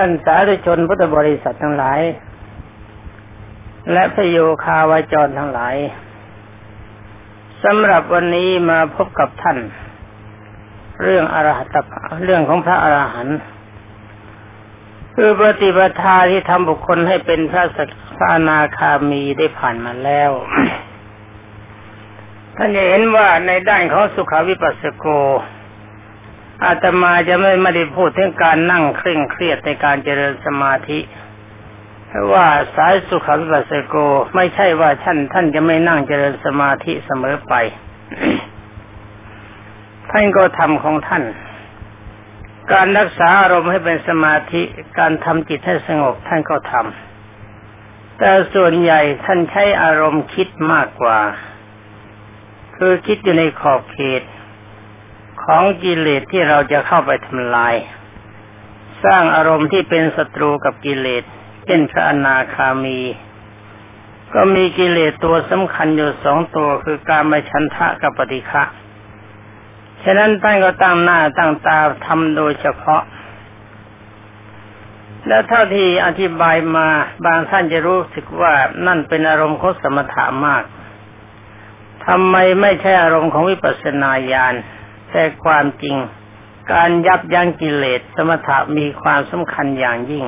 ท่านสาธุชนพุทธบริษัททั้งหลาย และพโยคาวาจรทั้งหลายสำหรับวันนี้มาพบกับท่าน เรื่องอรหัตเรื่องของพระอรหันต์คือปฏิปทาที่ทำบุคคลให้เป็นพระสัพระอนาคามีได้ผ่านมาแล้ว ท่านจะเห็นว่าในด้านของสุขาวิปัสสโก อาตมาจะไม่ไม่ได้พูดถึงการนั่งเคร่งเครียดในการเจริญสมาธิเพราะว่าสายสุขาวิปัสสโกไม่ใช่ว่าท่านท่านจะไม่นั่งเจริญสมาธิเสมอไป ท่านก็ทำของท่าน การรักษาอารมณ์ให้เป็นสมาธิ การทำจิตให้สงบท่านก็ทำแต่ส่วนใหญ่ท่านใช้อารมณ์คิดมากกว่า คือคิดอยู่ในขอบเขต ของกิเลสที่เราจะเข้าไปทำลาย สร้างอารมณ์ที่เป็นศัตรูกับกิเลสเช่นพระอนาคามี ก็มีกิเลสตัวสำคัญอยู่สองตัวคือการมาชันทะกับปฏิฆะฉะนั้นท่านก็ตั้งหน้าตั้งตาทำโดยเฉพาะ แล้วเท่าที่อธิบายมาบางท่านจะรู้สึกว่านั่นเป็นอารมณ์ของสมถะมากทำไมไม่ใช่อารมณ์ของวิปัสสนาญาณ แต่ความจริง การยับยั้งกิเลสสมถะมีความสำคัญอย่างยิ่ง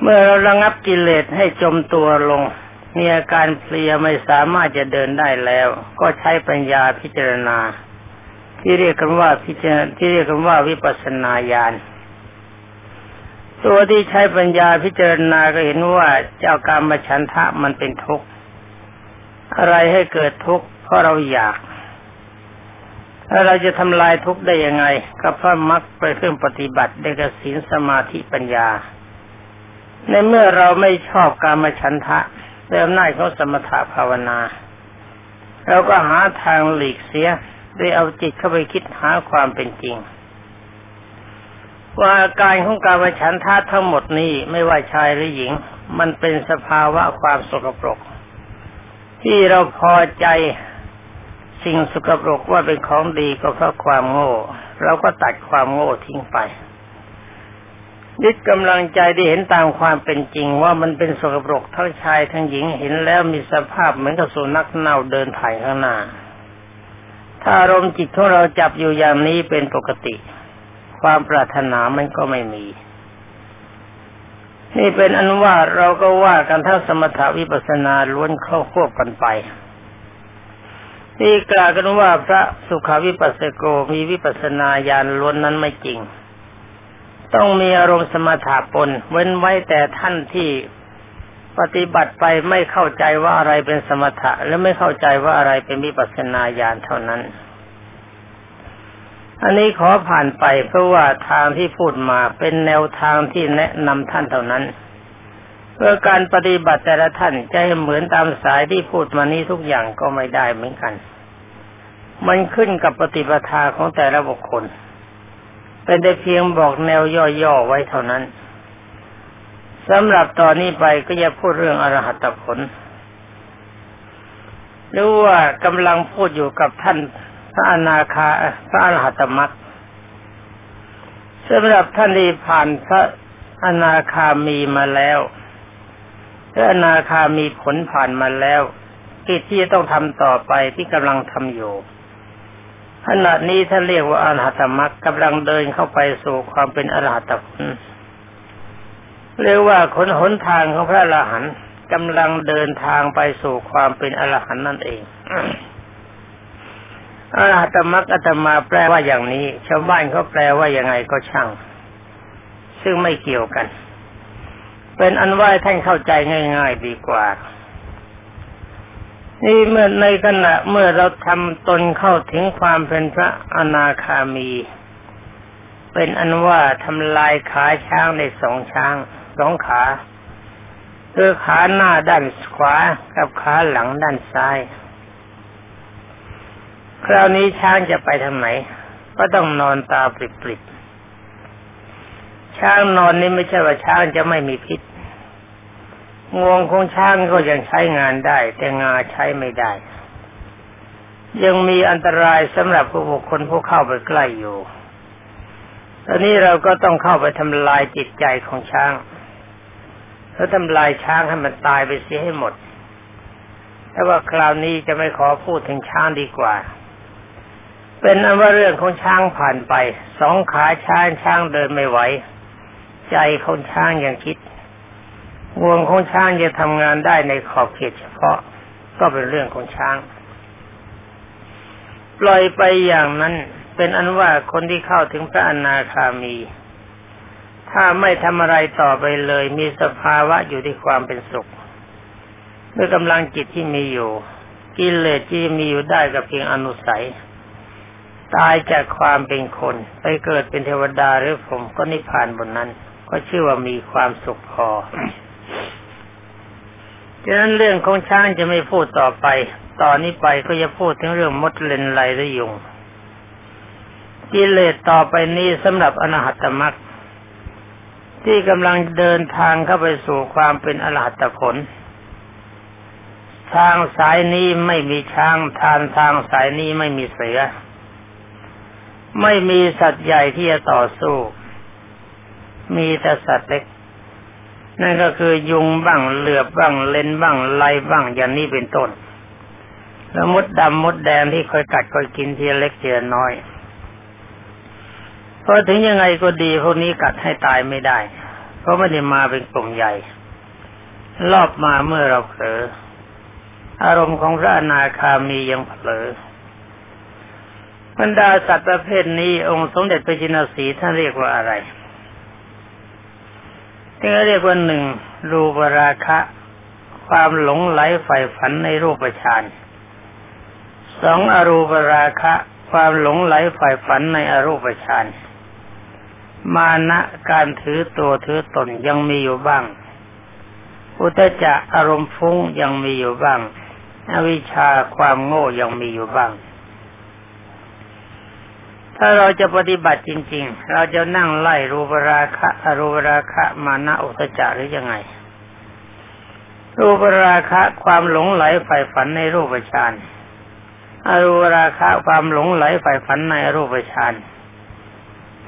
เมื่อเราระงับกิเลสให้จมตัวลง มีอาการเพลียไม่สามารถจะเดินได้แล้ว ก็ใช้ปัญญาพิจารณา ที่เรียกกันว่าพิจารที่เรียกกันว่าวิปัสสนาญาณตัวที่ใช้ปัญญาพิจารณาก็เห็นว่าเจ้ากรรมฉันทะมันเป็นทุกข์อะไรให้เกิดทุกข์เพราะเราอยาก แล้วเราจะทำลายทุกข์ได้ยังไง ก็เพระมักไปเครื่องปฏิบัติได้กสินสมาธิปัญญา ในเมื่อเราไม่ชอบการมาฉันทะด้วยอำนาจของสมถะภาวนาเราก็หาทางหลีกเสียด้วยเอาจิตเข้าไปคิดหาความเป็นจริง ว่าอาการของการมาฉันทะทั้งหมดนี้ไม่ว่าชายหรือหญิง มันเป็นสภาวะความสกปรก ที่เราพอใจ สิ่งสกปรกว่าเป็นของดีก็เพราะความโง่ เราก็ตัดความโง่ทิ้งไปยึดกำลังใจที่เห็นตามความเป็นจริงว่ามันเป็นสกปรกทั้งชายทั้งหญิงเห็นแล้วมีสภาพเหมือนกับสุนัขเน่าเดินถ่ายข้างหน้า ถ้าอารมณ์จิตของเราจับอยู่อย่างนี้เป็นปกติ ความปรารถนามันก็ไม่มี นี่เป็นอันว่าเราก็ว่ากันทั้งสมถาวิปัสนาล้วนเข้าควบกันไป ที่กล่าวกันว่าพระสุขาวิปัสสโกมีวิปัสนาญาณล้วนนั้นไม่จริง ต้องมีอารมณ์สมถะปน เว้นไว้แต่ท่านที่ปฏิบัติไปไม่เข้าใจว่าอะไรเป็นสมถะ และไม่เข้าใจว่าอะไรเป็นวิปัสนาญาณเท่านั้น อันนี้ขอผ่านไปเพราะว่าทางที่พูดมาเป็นแนวทางที่แนะนำท่านเท่านั้น พื่อการปฏิบัติแต่ละท่านจะให้เหมือนตามสายที่พูดมานี้ทุกอย่างก็ไม่ได้เหมือนกัน มันขึ้นกับปฏิปทาของแต่ละบุคคล เป็นแต่เพียงบอกแนวย่อๆไว้เท่านั้นสำหรับตอนนี้ไปก็จะพูดเรื่องอรหัตผลหรือว่ากำลังพูดอยู่กับท่านพระอนาคาพระอรหัตมักสำหรับท่านที่ผ่านพระอนาคามีมาแล้ว พระอนาคามีผลผ่านมาแล้วกิจที่จะต้องทำต่อไปที่กำลังทำอยู่ขณะนี้ท่านเรียกว่าอรหัตมักกำลังเดินเข้าไปสู่ความเป็นอรหัตผลเรียกว่าคนหนทางของพระอรหันต์กำลังเดินทางไปสู่ความเป็นอรหันต์นั่นเองอาตมักอาตมาแปลว่าอย่างนี้ ชาวบ้านเขาแปลว่ายังไงก็ช่าง ซึ่งไม่เกี่ยวกัน เป็นอันว่าท่านเข้าใจง่าย ๆ ดีกว่า นี่เมื่อในขณะเมื่อเราทำตนเข้าถึงความเป็นพระอนาคามี เป็นอันว่าทำลายขาช้างในสองช้างสองขาคือขาหน้าด้านขวากับขาหลังด้านซ้าย คราวนี้ช้างจะไปทางไหน ก็ต้องนอนตาปริบ ช้างนอนนี่ไม่ใช่ว่าช้างจะไม่มีพิษงวงของช้างก็ยังใช้งานได้ แต่งาใช้ไม่ได้ ยังมีอันตรายสำหรับผู้บุคคลผู้เข้าไปใกล้อยู่ ตอนนี้เราก็ต้องเข้าไปทำลายจิตใจของช้างแล้วทำลายช้างให้มันตายไปเสียให้หมดแต่ว่าคราวนี้จะไม่ขอพูดถึงช้างดีกว่า เป็นอันว่าเรื่องของช้างผ่านไป สองขาช้างช้างเดินไม่ไหว ใจของช้างยังคิดงวงของช้างจะทำงานได้ในขอบเขตเฉพาะก็เป็นเรื่องของช้าง ปล่อยไปอย่างนั้นเป็นอันว่าคนที่เข้าถึงพระอนาคามี ถ้าไม่ทำอะไรต่อไปเลย มีสภาวะอยู่ที่ความเป็นสุขด้วยกำลังจิตที่มีอยู่ กิเลสที่มีอยู่ได้กับเพียงอนุสัย ตายจากความเป็นคน ไปเกิดเป็นเทวดาหรือผมก็นิพพานบนนั้น ก็ชื่อว่ามีความสุขพอฉะนั้นเรื่องของช้างจะไม่พูดต่อไป ตอนนี้ไปก็จะพูดถึงเรื่องมดเลนไลและยุงกิเลสต่อไปนี้สำหรับอนาหัตมรรคที่กำลังเดินทางเข้าไปสู่ความเป็นอรหัตผล ทางสายนี้ไม่มีช้างทางทางสายนี้ไม่มีเสือ ไม่มีสัตว์ใหญ่ที่จะต่อสู้ มีแต่สัตว์เล็ก นั่นก็คือยุงบ้างเหลือบบ้างเลนบ้างไลบ้างอย่างนี้เป็นต้น แล้วมดดำมดแดงที่คอยกัดคอยกินทีเล็กเทียน้อยพอถึงยังไงก็ดีพวกนี้กัดให้ตายไม่ได้ เพราะไม่ได้มาเป็นกลุ่มใหญ่ รอบมาเมื่อเราเผลออารมณ์ของพระอนาคามียังเผลอบรรดาสัตว์ประเภทนี้องค์สมเด็จพระจินสีท่านเรียกว่าอะไร ที่เรียกว่าหนึ่งรูปราคะ ความหลงไหลใฝ่ฝันในรูปฌานสองอรูปราคะ ความหลงไหลใฝ่ฝันในอรูปฌานมานะการถือตัวถือตนยังมีอยู่บ้าง อุตจะอารมณ์ฟุ้งยังมีอยู่บ้าง อวิชชาความโง่ยังมีอยู่บ้าง ถ้าเราจะปฏิบัติจริง ๆ เราจะนั่งไล่รูปราคะอรูปราคะมานะอุตจะหรือยังไง รูปราคะความหลงไหลใฝ่ฝันในรูปฌานอรูปราคะความหลงไหลใฝ่ฝันในรูปฌาน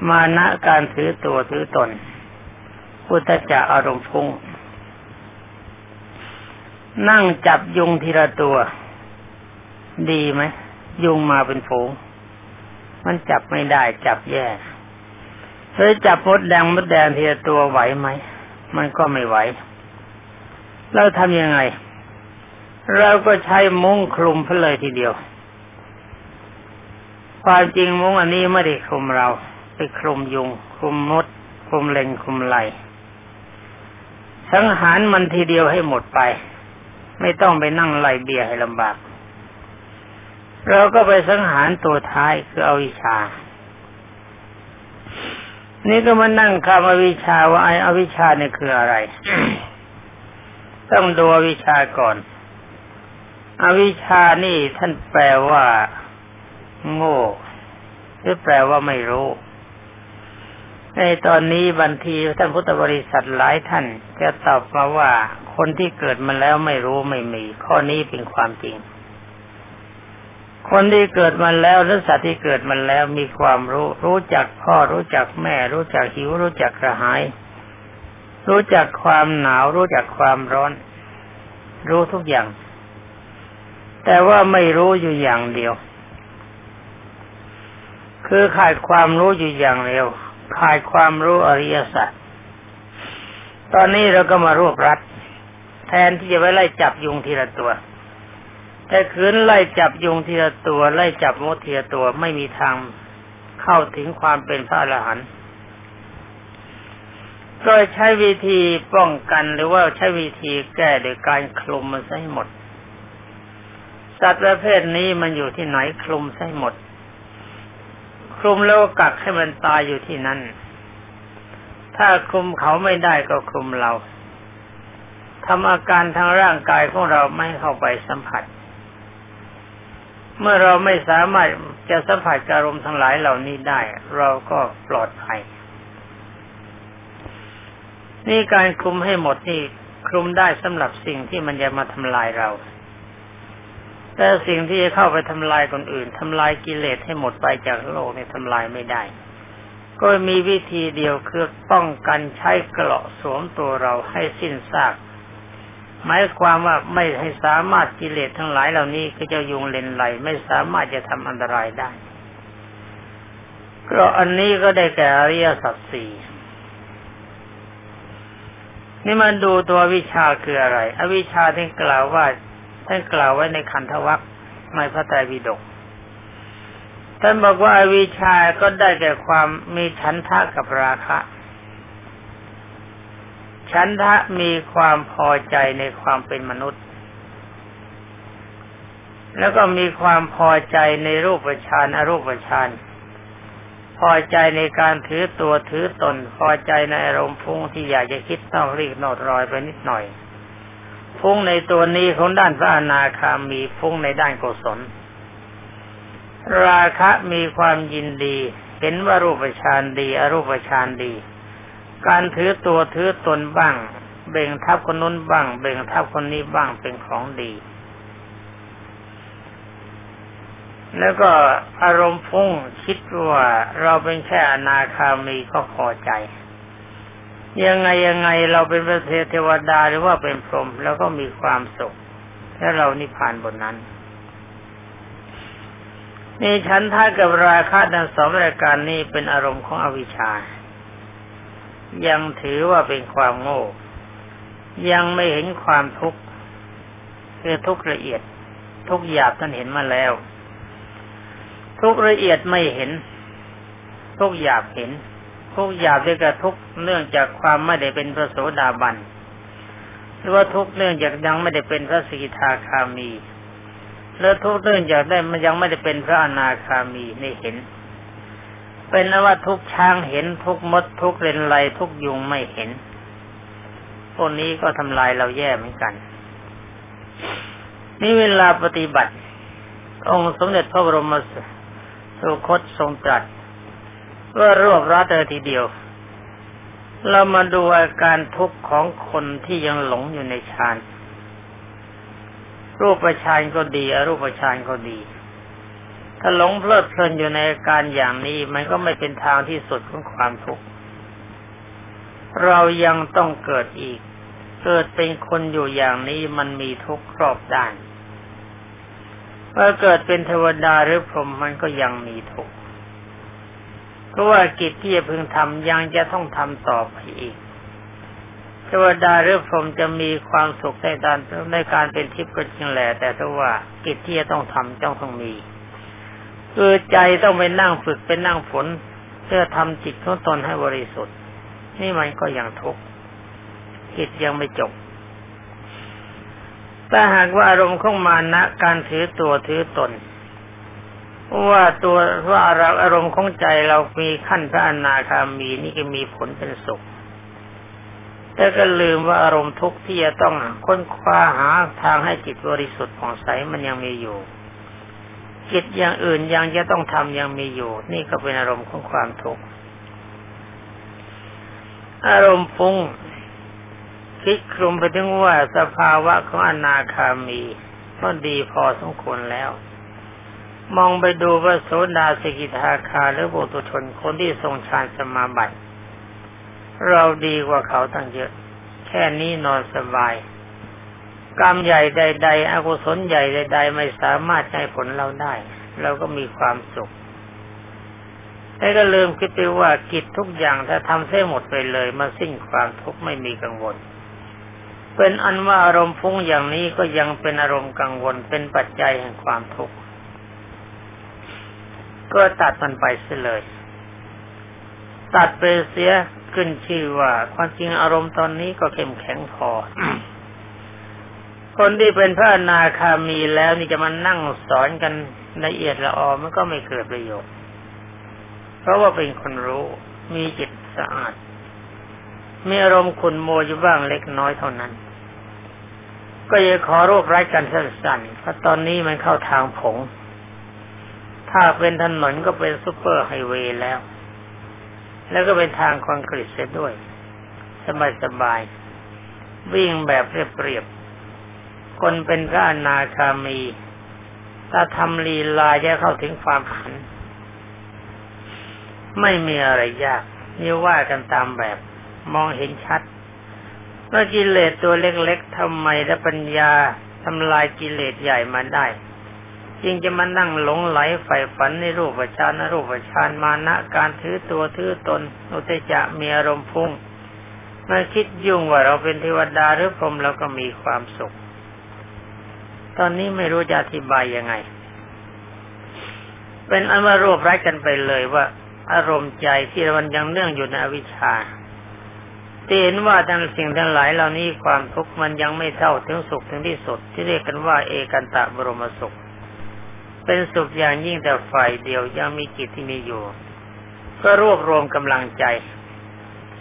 มานะการถือตัวถือตนพุทธจะอารมณ์ฟุ้งนั่งจับยุงทีละตัว ดีไหม ยุงมาเป็นฝูง มันจับไม่ได้จับแย่เฮ้ยจับมดแดงมดแดงเทีละตัวไหวไหม มันก็ไม่ไหวเราทำยังไง เราก็ใช้มุ้งคลุมเพเลยทีเดียว ความจริงมุ้งอันนี้ไม่ได้คลุมเรา ไปคลุมยุง คลุมมด คลุมเลงคลุมไหลสังหารมันทีเดียวให้หมดไป ไม่ต้องไปนั่งไล่เบียให้ลำบาก เราก็ไปสังหารตัวท้ายคืออวิชชา นี่ก็มานั่งคำอวิชชาว่าไอ้อวิชชาเนี่ยคืออะไร ต้องดูอวิชาก่อน อวิชชานี่ท่านแปลว่า โง่ หรือแปลว่าไม่รู้ในตอนนี้บันทีท่านพุทธบริษัทหลายท่านจะตอบมาว่าคนที่เกิดมาแล้วไม่รู้ไม่มี ข้อนี้เป็นความจริง คนที่เกิดมาแล้วหรือสัตว์ที่เกิดมาแล้วมีความรู้ รู้จักพ่อรู้จักแม่ รู้จักหิวรู้จักกระหาย รู้จักความหนาว รู้จักความร้อน รู้ทุกอย่าง แต่ว่าไม่รู้อยู่อย่างเดียว คือขาดความรู้อยู่อย่างเดียวขาดความรู้อริยสัจตอนนี้เราก็มารวบรัดแทนที่จะไปไล่จับยุงทีละตัว แต่คืนไล่จับยุงทีละตัว ไล่จับมดทีละตัวไม่มีทางเข้าถึงความเป็นพระอรหันต์ก็ใช้วิธีป้องกันหรือว่าใช้วิธีแก้โดยการคลุมมันใให้หมด สัตว์ประเภทนี้มันอยู่ที่ไหนคลุมใให้หมด คลุมแล้วกักให้มันตายอยู่ที่นั่น ถ้าคลุมเขาไม่ได้ก็คลุมเราทำอาการทางร่างกายของเราไม่เข้าไปสัมผัส เมื่อเราไม่สามารถจะสัมผัสอารมณ์ทั้งหลายเหล่านี้ได้ เราก็ปลอดภัย นี่การคุมให้หมดนี่คลุมได้สำหรับสิ่งที่มันจะมาทำลายเรา แต่สิ่งที่จะเข้าไปทำลายคนอื่นทำลายกิเลสให้หมดไปจากโลกเนี่ยทำลายไม่ได้ ก็มีวิธีเดียวคือป้องกันใช้เกราะสวมตัวเราให้สิ้นซาก หมายความว่าไม่ให้สามารถกิเลสทั้งหลายเหล่านี้คือเจ้ายุงเลนไหล ไม่สามารถจะทำอันตรายได้ก็อันนี้ก็ได้แก่อริยสัจสี่นี่มันดูตัววิชาคืออะไร อวิชาที่กล่าวว่าท่านกล่าวไว้ในขันธวัคในพระไตรปิฎกท่านบอกว่าอวิชาก็ได้แก่ความมีฉันทะกับราคะ ฉันทะมีความพอใจในความเป็นมนุษย์ แล้วก็มีความพอใจในรูปฌานอรูปฌานพอใจในการถือตัวถือตน พอใจในอารมณ์พุ่งที่อยากจะคิดนอกรีกนอกรอยไปนิดหน่อย พุ่งในตัวนี้ของด้านพระอนาคามีพุ่งในด้านกุศล ราคะมีความยินดี เห็นว่ารูปฌานดี อรูปฌานดี การถือตัวถือตนบ้าง เบ่งทับคนนู้นบ้าง เบ่งทับคนนี้บ้างเป็นของดี แล้วก็อารมณ์ฟุ้งคิดว่าเราเป็นแค่อนาคามีก็พอใจ ยังไงยังไงเราเป็นพระเทวดาหรือว่าเป็นพรหมแล้วก็มีความสุขและเรานิพพานบนนั้นนี่ฉันท่ากับราคะดังสองรายการนี้เป็นอารมณ์ของอวิชชา ยังถือว่าเป็นความโง่ ยังไม่เห็นความทุกข์คือทุกละเอียด ทุกหยาบท่านเห็นมาแล้ว ทุกละเอียดไม่เห็น ทุกหยาบเห็น ทุกหยาบด้วยกับทุกเนื่องจากความไม่ได้เป็นพระโสดาบันหรือว่าทุกเนื่องจากยังไม่ได้เป็นพระสีทาคามี แล้วทุกเนื่องจากได้มันยังไม่ได้เป็นพระอนาคามีในเห็น เป็นว่าทุกช้างเห็นทุกมดทุกเรนไลทุกยุงไม่เห็นพวกนี้ก็ทำลายเราแย่เหมือนกัน นี่เวลาปฏิบัติ องค์สมเด็จพระบรมสุคตทรงตรัสว่ารวบรัดเลยทีเดียว เรามาดูอาการทุกข์ของคนที่ยังหลงอยู่ในฌานรูปฌานก็ดีอรูปฌานก็ดี ถ้าหลงเพลิดเพลินอยู่ในอาการอย่างนี้ มันก็ไม่เป็นทางที่สุดของความทุกข์เรายังต้องเกิดอีก เกิดเป็นคนอยู่อย่างนี้มันมีทุกข์ครอบด้านเมื่อเกิดเป็นเทวดาหรือพรหมมันก็ยังมีทุกข์เพราะว่ากิจที่จะพึงทำยังจะต้องทำต่อไปอีกเทวดาหรือพรหมจะมีความสุขในการในการเป็นทิพย์ก็จริงแหละแต่ถ้าว่ากิจที่จะต้องทำต้องต้องมี คือใจต้องไปนั่งฝึกเป็นนั่งฝน เพื่อทำจิตของตนให้บริสุทธิ์ นี่มันก็ยังทุกข์กิจยังไม่จบถ้าหากว่าอารมณ์ของมานะ การถือตัวถือตน ว่าตัวว่าอารมณ์ของใจเรามีขั้นพระอนาคามีนี่ก็มีผลเป็นสุขแต่ก็ลืมว่าอารมณ์ทุกข์ที่จะต้องค้นคว้าหาทางให้จิตบริสุทธิ์ผ่องใสมันยังมีอยู่ จิตอย่างอื่นยังจะต้องทำยังมีอยู่ นี่ก็เป็นอารมณ์ของความทุกข์อารมณ์ฟุ้งคิดคลุมไปถึงว่าสภาวะของอนาคามีก็ดีพอสมควรแล้ว มองไปดูว่าโสดาสกิทาคาหรือบุตุชนคนที่ทรงฌานสมาบัติ เราดีกว่าเขาตั้งเยอะ แค่นี้นอนสบาย กรรมใหญ่ใด ๆ อกุศลใหญ่ใด ๆ ไม่สามารถให้ผลเราได้ เราก็มีความสุขแต่ก็ลืมคิดไปว่ากิจทุกอย่างถ้าทำเส้หมดไปเลยมาสิ้นความทุกข์ไม่มีกังวล เป็นอันว่าอารมณ์ฟุ้งอย่างนี้ก็ยังเป็นอารมณ์กังวลเป็นปัจจัยแห่งความทุกข์ก็ตัดมันไปเสียเลย ตัดไปเสียขึ้นชื่อว่าความจริงอารมณ์ตอนนี้ก็เข้มแข็งพอ คนที่เป็นพระอนาคามีแล้วนี่จะมานั่งสอนกันละเอียดละออมันก็ไม่เกิดประโยชน์ เพราะว่าเป็นคนรู้ มีจิตสะอาด มีอารมณ์ขุ่นมัวอยู่บ้างเล็กน้อยเท่านั้น ก็จะขอรวบรัดกันสั้นๆเพราะตอนนี้มันเข้าทางตรง ถ้าเป็นถนนก็เป็นซูเปอร์ไฮเวย์แล้ว แล้วก็เป็นทางคอนกรีตเสียด้วย สบายๆ วิ่งแบบเรียบ คนเป็นพระอนาคามี ถ้าทำลีลาจะเข้าถึงความขัน ไม่มีอะไรยากนี่ว่ากันตามแบบมองเห็นชัดเมื่อกิเลสตัวเล็กๆทำไมและปัญญาทำลายกิเลสใหญ่มาได้จึงจะมานั่งหลงไหลใฝ่ฝันในรูปฌานนรูปฌานมานะการถือตัวถือตนอุตจะมีอารมณ์พุ่งมาคิดยุ่งว่าเราเป็นเทวดาหรือพรหมเราก็มีความสุข ตอนนี้ไม่รู้จะอธิบายยังไง เป็นอันว่ารวบรัดกันไปเลยว่า อารมณ์ใจที่มันยังเนื่องอยู่ในอวิชชาที่เห็นว่าทั้งสิ่งทั้งหลายเหล่านี้ความทุกข์มันยังไม่เท่าถึงสุขถึงที่สุด ที่เรียกกันว่าเอกันตะบรมสุข เป็นสุขอย่างยิ่งแต่ฝ่ายเดียวยังมีกิจที่มีอยู่ ก็รวบรวมกำลังใจ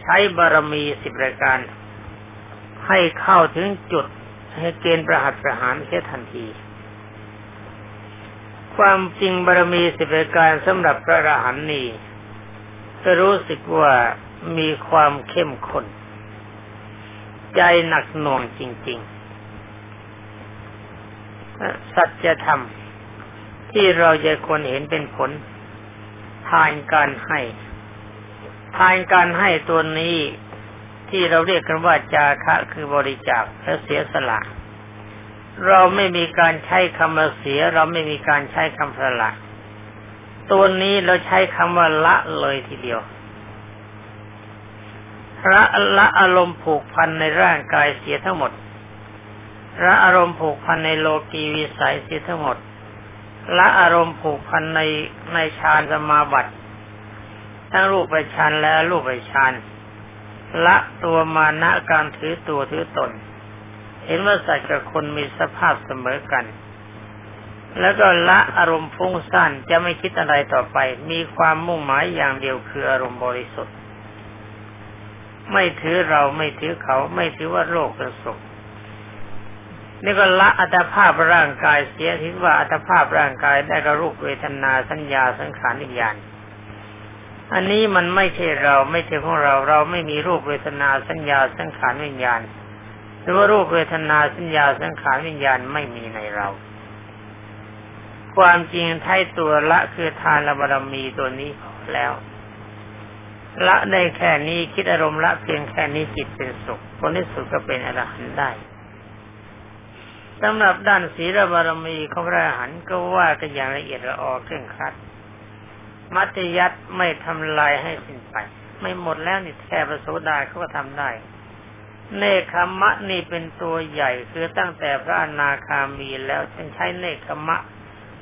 ใช้บารมีสิบรายการ ให้เข้าถึงจุด เกณฑ์ประหัตประหารเสียทันที ความจริงบารมีสิบรายการสำหรับพระอรหันต์นี้ก็รู้สึกว่ามีความเข้มข้นใจหนักหน่วงจริงๆ สัจธรรมที่เราจะคนเห็นเป็นผล ทานการให้ ทานการให้ตัวนี้ ที่เราเรียกกันว่าจาคะคือบริจาคและเสียสละ เราไม่มีการใช้คำเสีย เราไม่มีการใช้คำสละตัวนี้เราใช้คำว่าละเลยทีเดียวละละอารมณ์ผูกพันในร่างกายเสียทั้งหมดละอารมณ์ผูกพันในโลกีวิสัยเสียทั้งหมดละอารมณ์ผูกพันในในฌานสมาบัติทั้งรูปฌานและรูปไปฌาน ละตัวมานะการถือตัวถือตน เห็นว่าสัตว์กับคนมีสภาพเสมอกัน แล้วก็ละอารมณ์ฟุ้งซ่านจะไม่คิดอะไรต่อไป มีความมุ่งหมายอย่างเดียวคืออารมณ์บริสุทธิ์ ไม่ถือเราไม่ถือเขาไม่ถือว่าโรคเป็นสุขนี่ก็ละอัตภาพร่างกายเสียทิว่าอัตภาพร่างกายได้กับรูปเวทนาสัญญาสังขารวิญญาณ อันนี้มันไม่ใช่เราไม่ใช่ของเรา เราไม่มีรูปเวทนาสัญญาสังขารวิญญาณ หรือว่ารูปเวทนาสัญญาสังขารวิญญาณไม่มีในเรา ความจริงไท้ตัวละคือทานละบารมีตัวนี้แล้ว ละได้แค่นี้คิดอารมณ์ละเพียงแค่นี้จิตเป็นสุขคนที่สุดก็เป็นอรหันต์ได้สำหรับด้านศีลบารมีของพระอรหันต์ก็ว่ากันอย่างละเอียดละออเคร่งครัด มัตยัตไม่ทำลายให้สิ้นไป ไม่หมดแล้วนี่แค่ประโสดาเขาก็ทำได้ เนคขมะนี่เป็นตัวใหญ่คือตั้งแต่พระอนาคามีแล้วจึงใช้เนคขมะ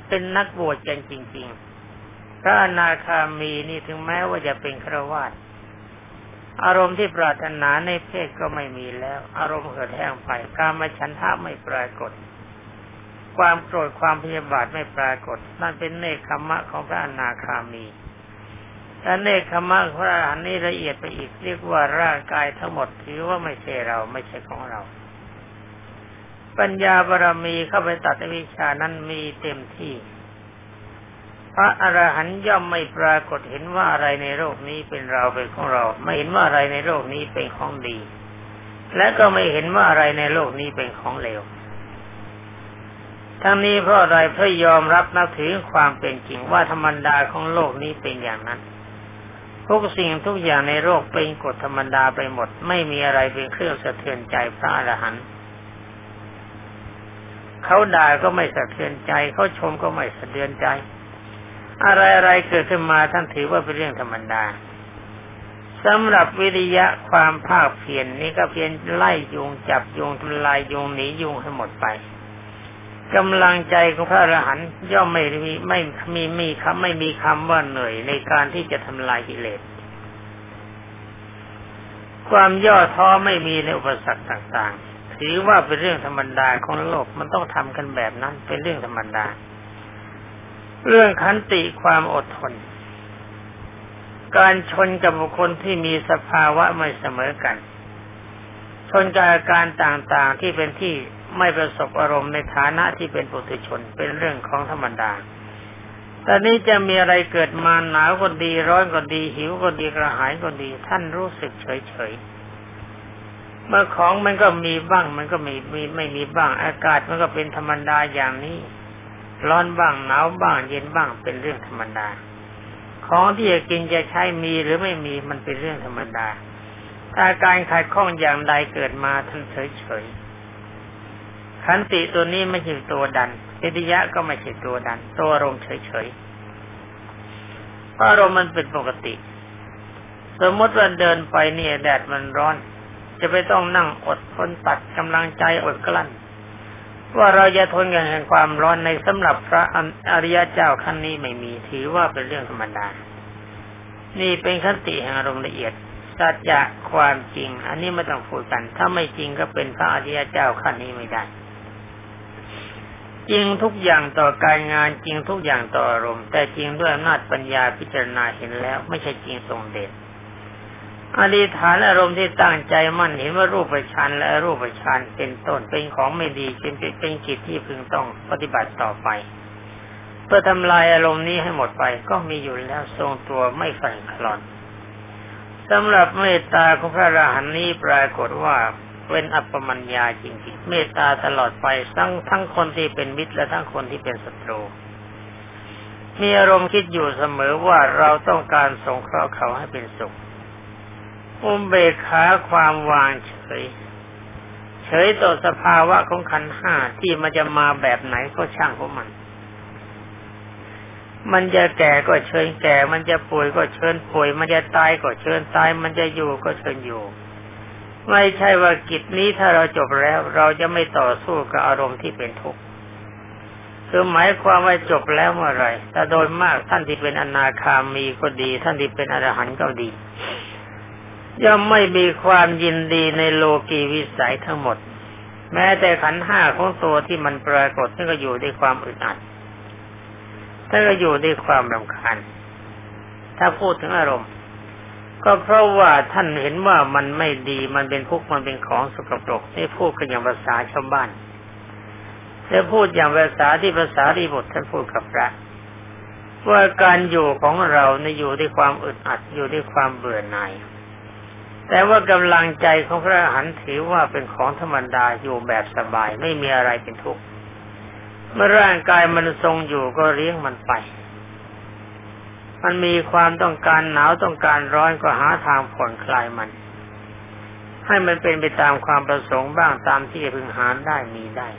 เป็นนักบวชกันจริง ๆ พระอนาคามีนี่ถึงแม้ว่าจะเป็นฆราวาสอารมณ์ที่ปรารถนาในเพศก็ไม่มีแล้ว อารมณ์เกิดแห้งไปการมาฉันทะไม่ปรากฏ ความโกรธความพยาบาทไม่ปรากฏ นั่นเป็นเนคขมะของพระอนาคามีแต่เนคขมะพระอรหันต์นี่ละเอียดไปอีกเรียกว่าร่างกายทั้งหมดถือว่าไม่ใช่เราไม่ใช่ของเรา ปัญญาบารมีเข้าไปตัดวิชานั้นมีเต็มที่ พระอรหันต์ย่อมไม่ปรากฏเห็นว่าอะไรในโลกนี้เป็นเราเป็นของเรา ไม่เห็นว่าอะไรในโลกนี้เป็นของดี และก็ไม่เห็นว่าอะไรในโลกนี้เป็นของเลว ทั้งนี้เพราะอะไรเพื่อยอมรับนับถือความเป็นจริงว่าธรรมดาของโลกนี้เป็นอย่างนั้นทุกสิ่งทุกอย่างในโลกเป็นกฎธรรมดาไปหมด ไม่มีอะไรเป็นเครื่องสะเทือนใจพระอรหันต์เขาด่าก็ไม่สะเทือนใจเขาชมก็ไม่สะเทือนใจ อะไรอะไรเกิดขึ้นมาท่านถือว่าเป็นเรื่องธรรมดาสำหรับวิริยะความภาคเพียรนนี้ก็เพียรไล่ยุงจับยุงทำลายยุงหนียุงให้หมดไป กำลังใจของพระอรหันต์ย่อมไม่มีไม่มีมีคำไม่มีคำว่าเหนื่อยในการที่จะทำลายกิเลส ความย่อท้อไม่มีในอุปสรรคต่างๆ ถือว่าเป็นเรื่องธรรมดาของโลกมันต้องทำกันแบบนั้น เป็นเรื่องธรรมดา เรื่องขันติความอดทน การชนกับบุคคลที่มีสภาวะไม่เสมอกัน ชนกับอาการต่างๆที่เป็นที่ไม่ประสบอารมณ์ในฐานะที่เป็นปุถุชนเป็นเรื่องของธรรมดาตอนนี้จะมีอะไรเกิดมาหนาวก็ดีร้อนก็ดี หิวก็ดีกระหายก็ดี ท่านรู้สึกเฉยๆเมื่อของมันก็มีบ้างมันก็มีมีไม่มีบ้าง อากาศมันก็เป็นธรรมดาอย่างนี้ ร้อนบ้างหนาวบ้าง เย็นบ้างเป็นเรื่องธรรมดา ของที่จะกินจะใช้มีหรือไม่มีมันเป็นเรื่องธรรมดา ถ้าการขัดข้องอย่างใดเกิดมาท่านเฉยเฉยขันติตัวนี้ไม่ใช่ตัวดันวิทยะก็ไม่ใช่ตัวดัน ตัวอารมณ์เฉยเฉยเพราะอารมณ์มันเป็นปกติ สมมติว่าเดินไปเนี่ยแดดมันร้อน จะไปต้องนั่งอดทนตัดกำลังใจอดกลั้น ว่าเราจะทนกันแห่งความร้อนในสำหรับพระอริยเจ้าขั้นนี้ไม่มีถือว่าเป็นเรื่องธรรมดา นี่เป็นคติแห่งอารมณ์ละเอียด สัจจะความจริง อันนี้ไม่ต้องพูดกัน ถ้าไม่จริงก็เป็นพระอริยเจ้าขั้นนี้ไม่ได้ จริงทุกอย่างต่อการงานจริงทุกอย่างต่ออารมณ์แต่จริงด้วยอำนาจปัญญาพิจารณาเห็นแล้ว ไม่ใช่จริงทรงเดชอธิฐานอารมณ์ที่ตั้งใจมั่นเห็นว่ารูปประชันและรูปประชันเป็นต้นเป็นของไม่ดีเป็นเป็นกิจที่พึงต้องปฏิบัติต่อไปเพื่อทำลายอารมณ์นี้ให้หมดไปก็มีอยู่แล้วทรงตัวไม่สั่นคลอน สำหรับเมตตาของพระอรหันต์นี้ปรากฏว่าเป็นอัปปมัญญาจริงๆ เมตตาตลอดไปทั้งทั้งคนที่เป็นมิตรและทั้งคนที่เป็นศัตรู มีอารมณ์คิดอยู่เสมอว่าเราต้องการสงเคราะห์เขาให้เป็นสุข อุเบกขาความวางเฉย เฉยต่อสภาวะของขันห้าที่มันจะมาแบบไหนก็ช่างของมัน มันจะแก่ก็เชิญแก่ มันจะป่วยก็เชิญป่วย มันจะตายก็เชิญตาย มันจะอยู่ก็เชิญอยู่ ไม่ใช่ว่ากิจนี้ถ้าเราจบแล้ว เราจะไม่ต่อสู้กับอารมณ์ที่เป็นทุกข์คือหมายความว่าจบแล้วเมื่อไรแต่โดยมากท่านที่เป็นอนาคามีก็ดี ท่านที่เป็นอรหันต์ก็ดี ย่อมไม่มีความยินดีในโลกีวิสัยทั้งหมด แม้แต่ขันห้าของตัวที่มันปรากฏนั่ก็อยู่ด้วยความอึดอัด ท่านก็อยู่ด้วยความรำคาญถ้าพูดถึงอารมณ์ ก็เพราะว่าท่านเห็นว่ามันไม่ดีมันเป็นทุกข์มันเป็นของสกปรกนี่พูดกันอย่างภาษาชาวบ้านแล้วพูดอย่างภาษาที่ภาษาดีบทท่านพูดกับพระว่าการอยู่ของเราในอยู่ด้วยความอึดอัดอยู่ด้วยความเบื่อหน่ายแต่ว่ากำลังใจของพระอรหันต์ถือว่าเป็นของธรรมดาอยู่แบบสบายไม่มีอะไรเป็นทุกข์ เมื่อร่างกายมันทรงอยู่ก็เลี้ยงมันไป มันมีความต้องการหนาวต้องการร้อนก็หาทางผ่อนคลายมัน ให้มันเป็นไปตามความประสงค์บ้างตามที่พึงหาได้มีได้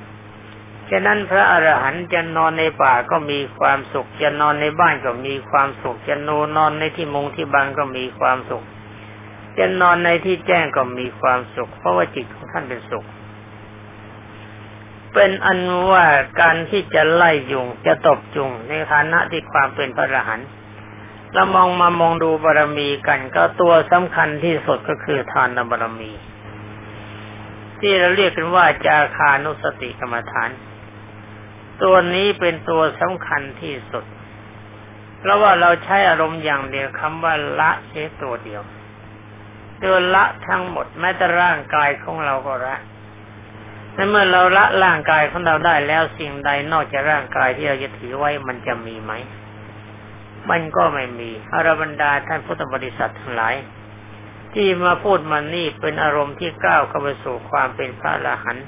ฉะนั้นพระอรหันต์จะนอนในป่าก็มีความสุข จะนอนในบ้านก็มีความสุข จะนอนนอนในที่มุงที่บังก็มีความสุข จะนอนในที่แจ้งก็มีความสุข เพราะว่าจิตของท่านเป็นสุข เป็นอันว่าการที่จะไล่ยุงจะตบจุงในฐานะที่ความเป็นพระอรหันต์เรามองมามองดูบารมีกัน ก็ตัวสำคัญที่สุดก็คือทานบารมี ที่เราเรียกกันว่าจาคานุสติกรรมฐาน ตัวนี้เป็นตัวสำคัญที่สุด เพราะว่าเราใช้อารมณ์อย่างเดียวคำว่าละใช้ตัวเดียวโดยละทั้งหมดแม้แต่ร่างกายของเราก็ละ ในเมื่อเราละร่างกายของเราได้แล้วสิ่งใดนอกจากร่างกายที่เราจะถือไว้มันจะมีไหม มันก็ไม่มีอรบรรดาท่านพุทธบริษัททั้งหลาย ที่มาพูดมานี่เป็นอารมณ์ที่ก้าวเข้าไปสู่ความเป็นพระอรหันต์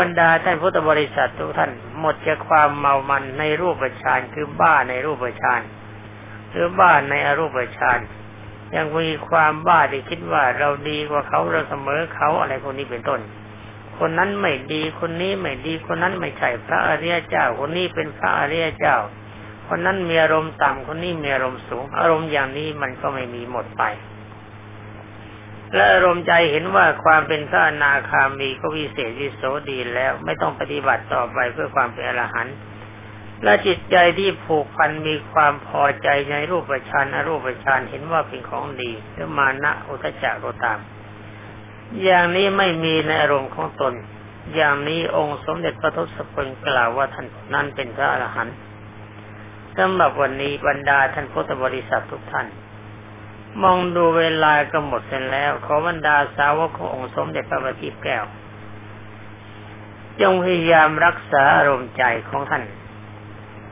บรรดาท่านพุทธบริษัททุกท่านหมดจากความเมามันในรูปฌานคือบ้าในรูปฌานหรือบ้าในอรูปฌานยังมีความบ้าที่คิดว่าเราดีกว่าเขาเราเสมอเขาอะไรพวกนี้เป็นต้น คนนั้นไม่ดีคนนี้ไม่ดีคนนั้นไม่ใช่พระอริยเจ้า คนนี้เป็นพระอริยเจ้า คนนั้นมีอารมณ์ต่ำคนนี้มีอารมณ์สูง อารมณ์อย่างนี้มันก็ไม่มีหมดไป และอารมณ์ใจเห็นว่าความเป็นพระอนาคามีก็วิเศษวิโสดีแล้ว ไม่ต้องปฏิบัติต่อไปเพื่อความเป็นอรหันต์และจิตใจที่ผูกพันมีความพอใจในรูปฌานอรูปฌานเห็นว่าเป็นของดีหรือมานะอุตจักโรตาม อย่างนี้ไม่มีในอารมณ์ของตน อย่างนี้องค์สมเด็จพระทศพลกล่าวว่าท่านนั้นเป็นพระอรหันต์สำหรับวันนี้บรรดาท่านพุทธบริษัททุกท่าน มองดูเวลาก็หมดเสร็จแล้ว ขอบรรดาสาวกขององค์สมเด็จพระบัณฑิตแก้ว จงพยายามรักษาอารมณ์ใจของท่าน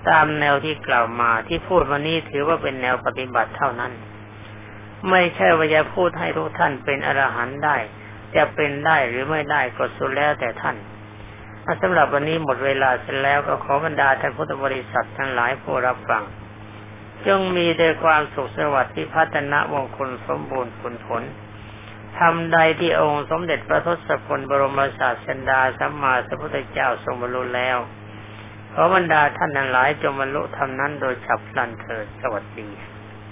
ตามแนวที่กล่าวมาที่พูดวันนี้ถือว่าเป็นแนวปฏิบัติเท่านั้น ไม่ใช่ว่าจะพูดให้ทุกท่านเป็นอรหันต์ได้ จะเป็นได้หรือไม่ได้ก็สุดแล้วแต่ท่านสำหรับวันนี้หมดเวลาเสร็จแล้วก็ขอบรรดาท่านพุทธบริษัททั้งหลายผู้รับฟัง จงมีแต่ความสุขสวัสดิ์ที่พัฒนามงคลสมบูรณ์ผลผลทำใดที่องค์สมเด็จพระทศพลบรมศาสดาสัมมาสัมพุทธเจ้าทรงบรรลุแล้วขอบรรดาท่านนั้นหลายจงบรรลุทำนั้นโดยฉับพลันเถิดสวัสดี